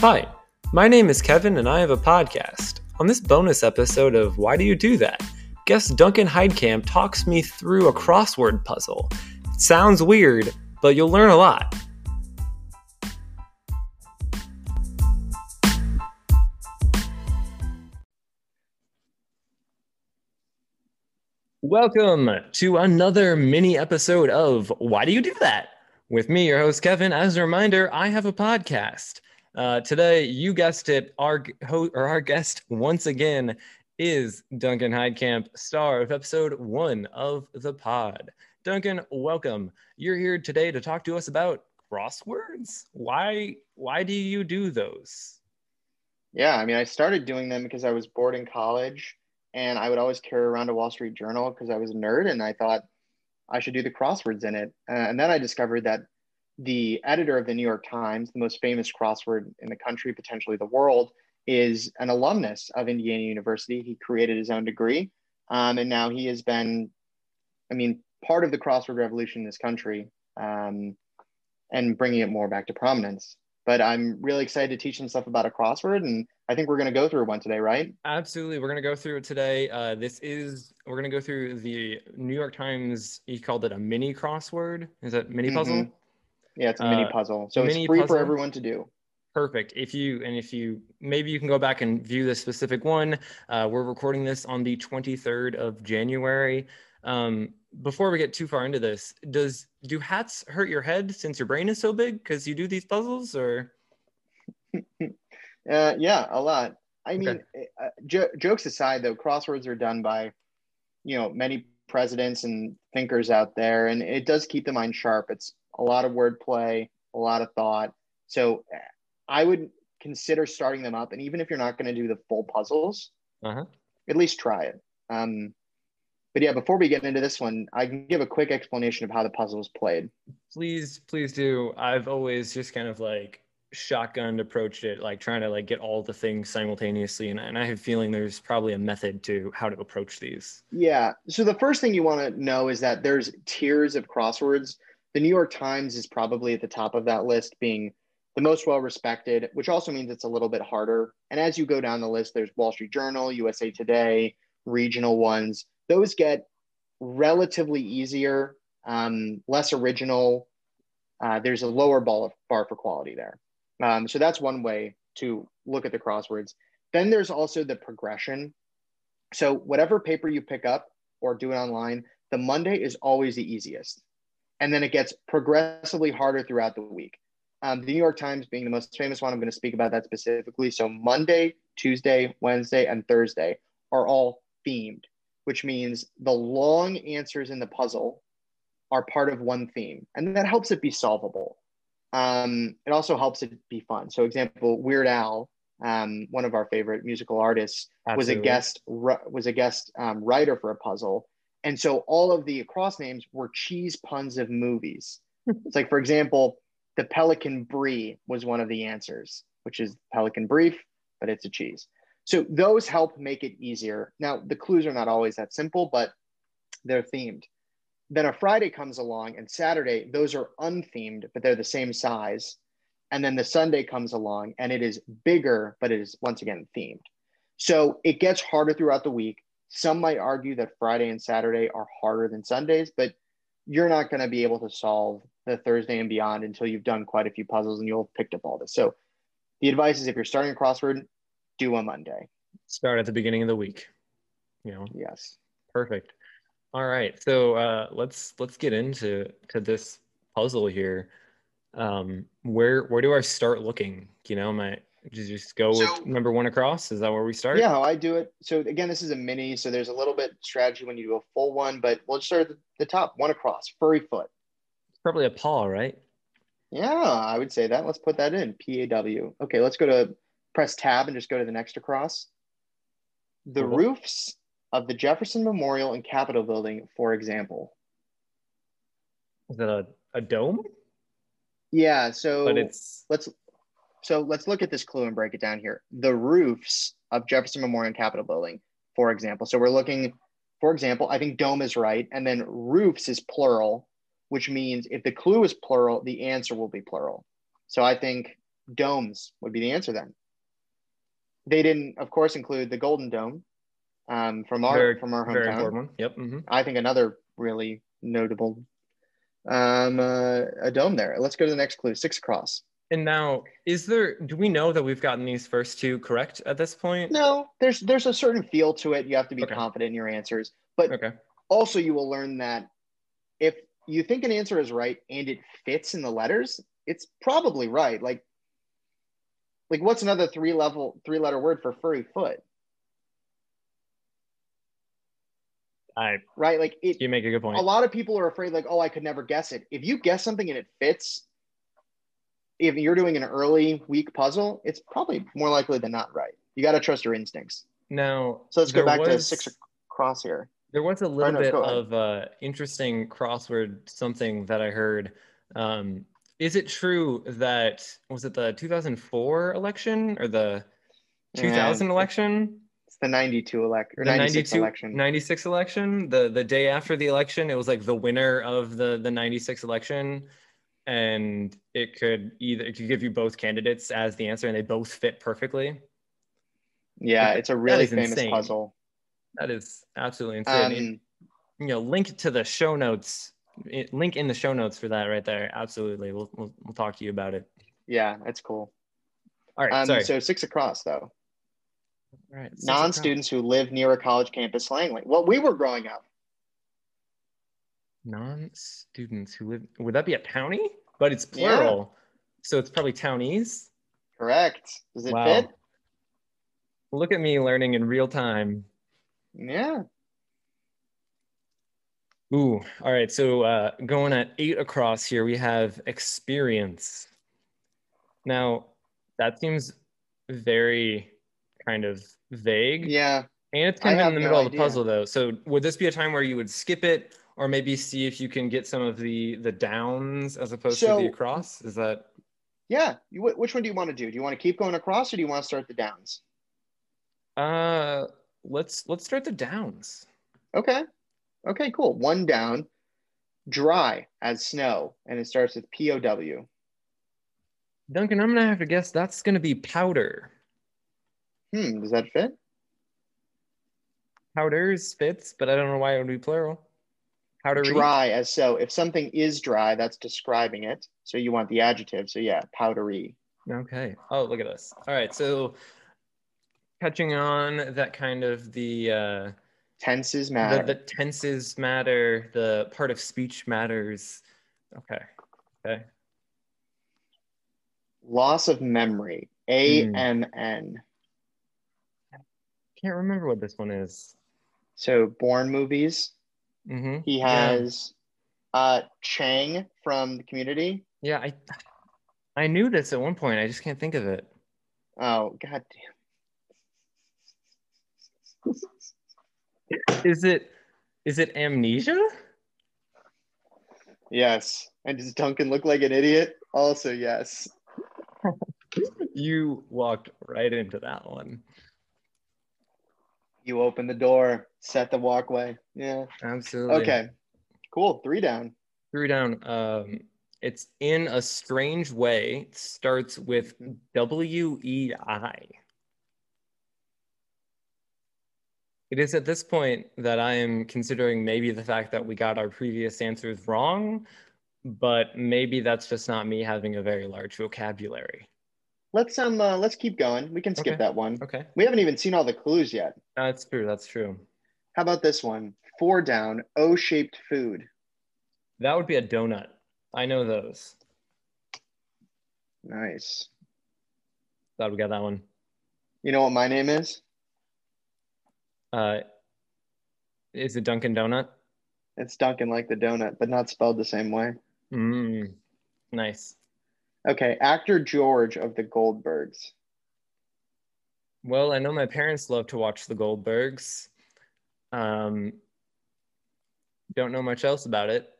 Hi, my name is Kevin and I have a podcast. On this bonus episode of Why Do You Do That? Guest Duncan Heidkamp talks me through a crossword puzzle. It sounds weird, but you'll learn a lot. Welcome to another mini episode of Why Do You Do That? With me, your host, Kevin. As a reminder, I have a podcast. Uh, today, you guessed it, our, ho- or our guest once again is Duncan Heidkamp, star of episode one of the pod. Duncan, welcome. You're here today to talk to us about crosswords. Why why do you do those? Yeah, I mean, I started doing them because I was bored in college and I would always carry around a Wall Street Journal because I was a nerd and I thought I should do the crosswords in it. Uh, and then I discovered that the editor of the New York Times, the most famous crossword in the country, potentially the world, is an alumnus of Indiana University. He created his own degree. Um, and now he has been, I mean, part of the crossword revolution in this country um, and bringing it more back to prominence. But I'm really excited to teach him stuff about a crossword. And I think we're going to go through one today, right? Absolutely. We're going to go through it today. Uh, this is, we're going to go through the New York Times, he called it a mini crossword. Is that mini puzzle? Yeah, it's a mini uh, puzzle. So it's free puzzle. for everyone to do. Perfect. If you and if you maybe you can go back and view this specific one. Uh, we're recording this on the 23rd of January. Um, before we get too far into this, does do hats hurt your head since your brain is so big because you do these puzzles or? uh, yeah, a lot. I mean, okay. uh, jo- jokes aside, though, crosswords are done by, you know, many presidents and thinkers out there, and it does keep the mind sharp. It's a lot of wordplay, a lot of thought. So I would consider starting them up. And even if you're not going to do the full puzzles, uh-huh. at least try it. Um, but yeah, before we get into this one, I can give a quick explanation of how the puzzle is played. Please, please do. I've always just kind of like shotgunned approached it, like trying to like get all the things simultaneously. And, and I have a feeling there's probably a method to how to approach these. Yeah. So the first thing you want to know is that there's tiers of crosswords the New York Times is probably at the top of that list, being the most well respected, which also means it's a little bit harder. And as you go down the list, there's Wall Street Journal, USA Today, regional ones. Those get relatively easier, um, less original. Uh, there's a lower of, bar for quality there. Um, so that's one way to look at the crosswords. Then there's also the progression. So whatever paper you pick up or do it online, the Monday is always the easiest and then it gets progressively harder throughout the week. Um, the New York Times being the most famous one, I'm going to speak about that specifically. So Monday, Tuesday, Wednesday, and Thursday are all themed, which means the long answers in the puzzle are part of one theme, and that helps it be solvable. Um, it also helps it be fun. So, example, Weird Al, um, one of our favorite musical artists, Absolutely. was a guest was a guest um, writer for a puzzle, and so all of the across names were cheese puns of movies. it's like, for example, the Pelican Brie was one of the answers, which is Pelican Brief, but it's a cheese. So those help make it easier. Now, the clues are not always that simple, but they're themed. Then a Friday comes along and Saturday, those are unthemed, but they're the same size. And then the Sunday comes along and it is bigger, but it is once again themed. So it gets harder throughout the week. Some might argue that Friday and Saturday are harder than Sundays, but you're not going to be able to solve the Thursday and beyond until you've done quite a few puzzles and you'll have picked up all this. So the advice is if you're starting a crossword, do a Monday. Start at the beginning of the week. You know. Yes. Perfect. All right. So uh, let's let's get into to this puzzle here. Um, where where do I start looking? You know, my you just go so, with number one across? Is that where we start? Yeah, how I do it. So again, this is a mini, so there's a little bit strategy when you do a full one, but we'll just start at the top, one across, furry foot. It's probably a paw, right? Yeah, I would say that. Let's put that in P A W. Okay, let's go to press tab and just go to the next across. The cool. roofs of the Jefferson Memorial and Capitol Building, for example. Is that a, a dome? Yeah, so but it's let's so let's look at this clue and break it down here. The roofs of Jefferson Memorial and Capitol Building, for example. So we're looking, for example, I think dome is right. And then roofs is plural, which means if the clue is plural, the answer will be plural. So I think domes would be the answer then. They didn't, of course, include the Golden Dome um, from our Very- from our hometown. Very important one. Yep. mhm. I think another really notable um, uh, a dome there. Let's go to the next clue. Six across. And now, is there? Do we know that we've gotten these first two correct at this point? No, there's there's a certain feel to it. You have to be Okay. confident in your answers, but Okay. also you will learn that if you think an answer is right and it fits in the letters, it's probably right. Like, like what's another three level three letter word for furry foot? I. Right? Like it. You make a good point. A lot of people are afraid, like, oh, I could never guess it. If you guess something and it fits, if you're doing an early week puzzle, it's probably more likely than not right. You got to trust your instincts. Now, So let's go back to six across here. There was a little no, bit of uh, interesting crossword something that I heard. Um, is it true that was it the 2004 election or the 2000 Yeah. election? It's the 92 elect or The 96 92 election. 96 election. The the day after the election, it was like the winner of the the 96 election, and it could either it could give you both candidates as the answer, and they both fit perfectly. Yeah, it's a really famous insane. puzzle. That is absolutely insane. It- Um, you know, link to the show notes. Link in the show notes for that right there. Absolutely, we'll we'll, we'll talk to you about it. yeah, that's cool. All right, Um, sorry. so six across though. All right, Non-students who live near a college campus, Langley. Well, we were growing up. Non-students who live. Would that be a townie? But it's Yeah. plural, so it's probably townies. Correct. Does it Wow. fit? Look at me learning in real time. Yeah. Ooh, all right. So uh, going at eight across here, we have experience. Now, that seems very kind of vague. Yeah. And it's I kind of in the no middle of the puzzle, though. So would this be a time where you would skip it, or maybe see if you can get some of the the downs as opposed to the across? Is that Yeah. You, which one do you want to do? Do you want to keep going across or do you want to start the downs? uh? Let's let's start the downs. Okay. Okay, cool. One down. Dry as snow. And it starts with P O W. Duncan, I'm gonna have to guess that's gonna be powder. Hmm. Does that fit? Powders fits, but I don't know why it would be plural. Powdery. Dry as so. If something is dry, that's describing it. So you want the adjective. So yeah, powdery. Okay. Oh, look at this. All right. So touching on that kind of the uh Tenses matter. the tenses matter, the part of speech matters. Okay. Okay. Loss of memory. A Hmm. Can't remember what this one is. So Bourne movies. Mm-hmm. He Yeah. has uh Chang from the community. Yeah, I I knew this at one point. I just can't think of it. Oh god damn. Is it is it amnesia? Yes. And does Duncan look like an idiot? Also, yes. You walked right into that one. You open the door, set the walkway. Yeah. Absolutely. Okay. Cool. Three down. Three down. Um, it's in a strange way. It starts with W E I. It is at this point that I am considering maybe the fact that we got our previous answers wrong, but maybe that's just not me having a very large vocabulary. Let's um uh, let's keep going. We can skip Okay. that one. Okay, We haven't even seen all the clues yet. that's true. That's true. How about this one? Four down, O-shaped food. That would be a donut. I know those. Nice. Glad we got that one. You know what my name is? Uh, is it Dunkin' Donut? It's Dunkin' like the donut, but not spelled the same way. Mm, nice. Okay, actor George of the Goldbergs. Well, I know my parents love to watch the Goldbergs. Um, don't know much else about it.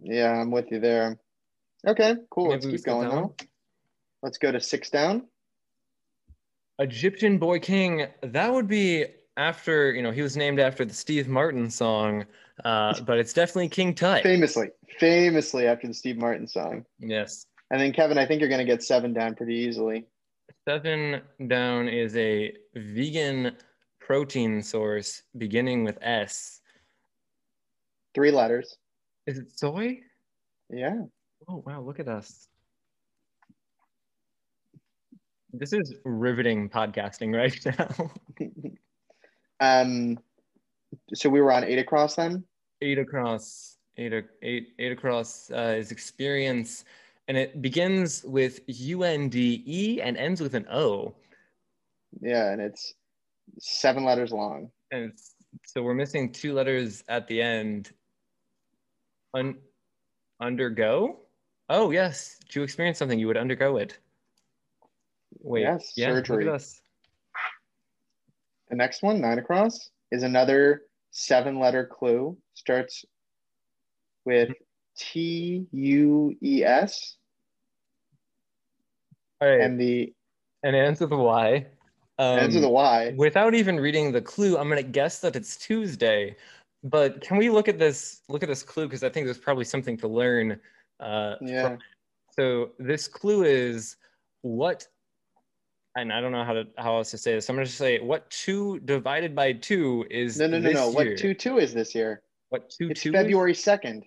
Yeah, I'm with you there. Okay, cool. Let's keep going though. Let's go to six down. Egyptian Boy King, that would be after, you know, he was named after the Steve Martin song, uh, but it's definitely King Tut. Famously, famously after the Steve Martin song. Yes. And then Kevin, I think you're going to get seven down pretty easily. Seven down is a vegan protein source beginning with S. Three letters. Is it soy? Yeah. Oh wow, look at us. This is riveting podcasting right now. um so we were on eight across then? Eight across. Eight eight eight across uh, is experience and it begins with U N D E and ends with an O. Yeah, and it's seven letters long. And so we're missing two letters at the end. Un- undergo? Oh, yes. To experience something, you would undergo it. Wait, yes, yeah, surgery. The next one, nine across, is another seven letter clue. Starts with T U E S. All right. And the and ends with a Y. Um, ends with a Y. Without even reading the clue, I'm gonna guess that it's Tuesday. But can we look at this? Look at this clue because I think there's probably something to learn. Uh, yeah. So this clue is what, and I don't know how to how else to say this. I'm gonna just say what two divided by two is. No, no, no, no. Year? What two two is this year? What two it's two? February second.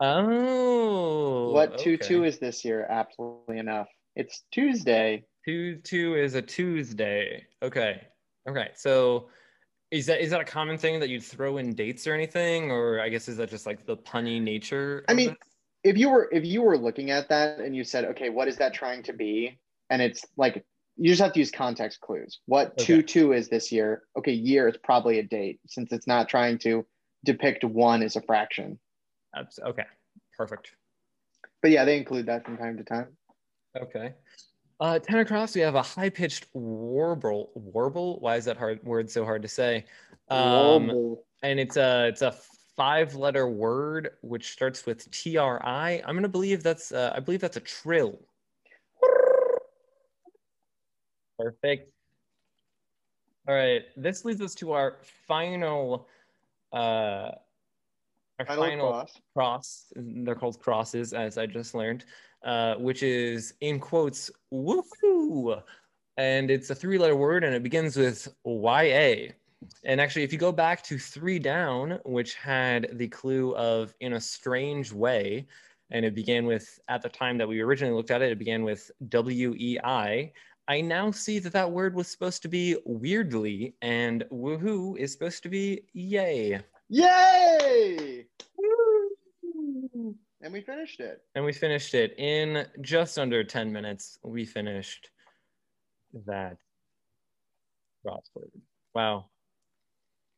Oh. What two okay. two is this year? Absolutely enough. It's Tuesday. Two two is a Tuesday. Okay. Okay. So is that is that a common thing that you'd throw in dates or anything? Or I guess is that just like the punny nature? I mean, if you were if you were looking at that and you said, okay, what is that trying to be? And it's like you just have to use context clues. What okay. two two is this year? Okay, year is probably a date since it's not trying to depict one as a fraction. Okay, perfect. But yeah, they include that from time to time. Okay. Uh, ten across, we have a high-pitched warble. Warble. Why is that hard word so hard to say? Um, and it's a it's a five-letter word which starts with T R I. I'm gonna believe that's uh, I believe that's a trill. Perfect. All right. This leads us to our final uh, our final, final cross. cross. They're called crosses, as I just learned, uh, which is in quotes woohoo, and it's a three-letter word, and it begins with YA. And actually, if you go back to three down, which had the clue of in a strange way, and it began with at the time that we originally looked at it, it began with W E I. I now see that that word was supposed to be weirdly, and woohoo is supposed to be yay. Yay! And we finished it. And we finished it in just under 10 minutes. We finished that crossword. Wow.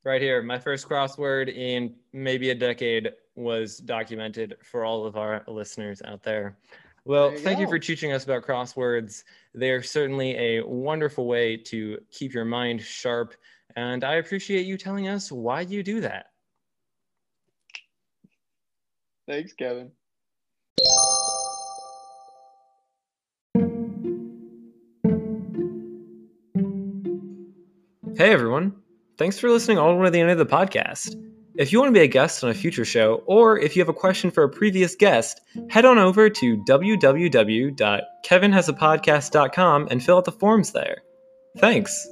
Right here, my first crossword in maybe a decade was documented for all of our listeners out there. Well, you thank go. you for teaching us about crosswords. They are certainly a wonderful way to keep your mind sharp. And I appreciate you telling us why you do that. Thanks, Kevin. Hey, everyone. Thanks for listening all the way to the end of the podcast. If you want to be a guest on a future show, or if you have a question for a previous guest, head on over to www.kevinhasapodcast.com and fill out the forms there. Thanks.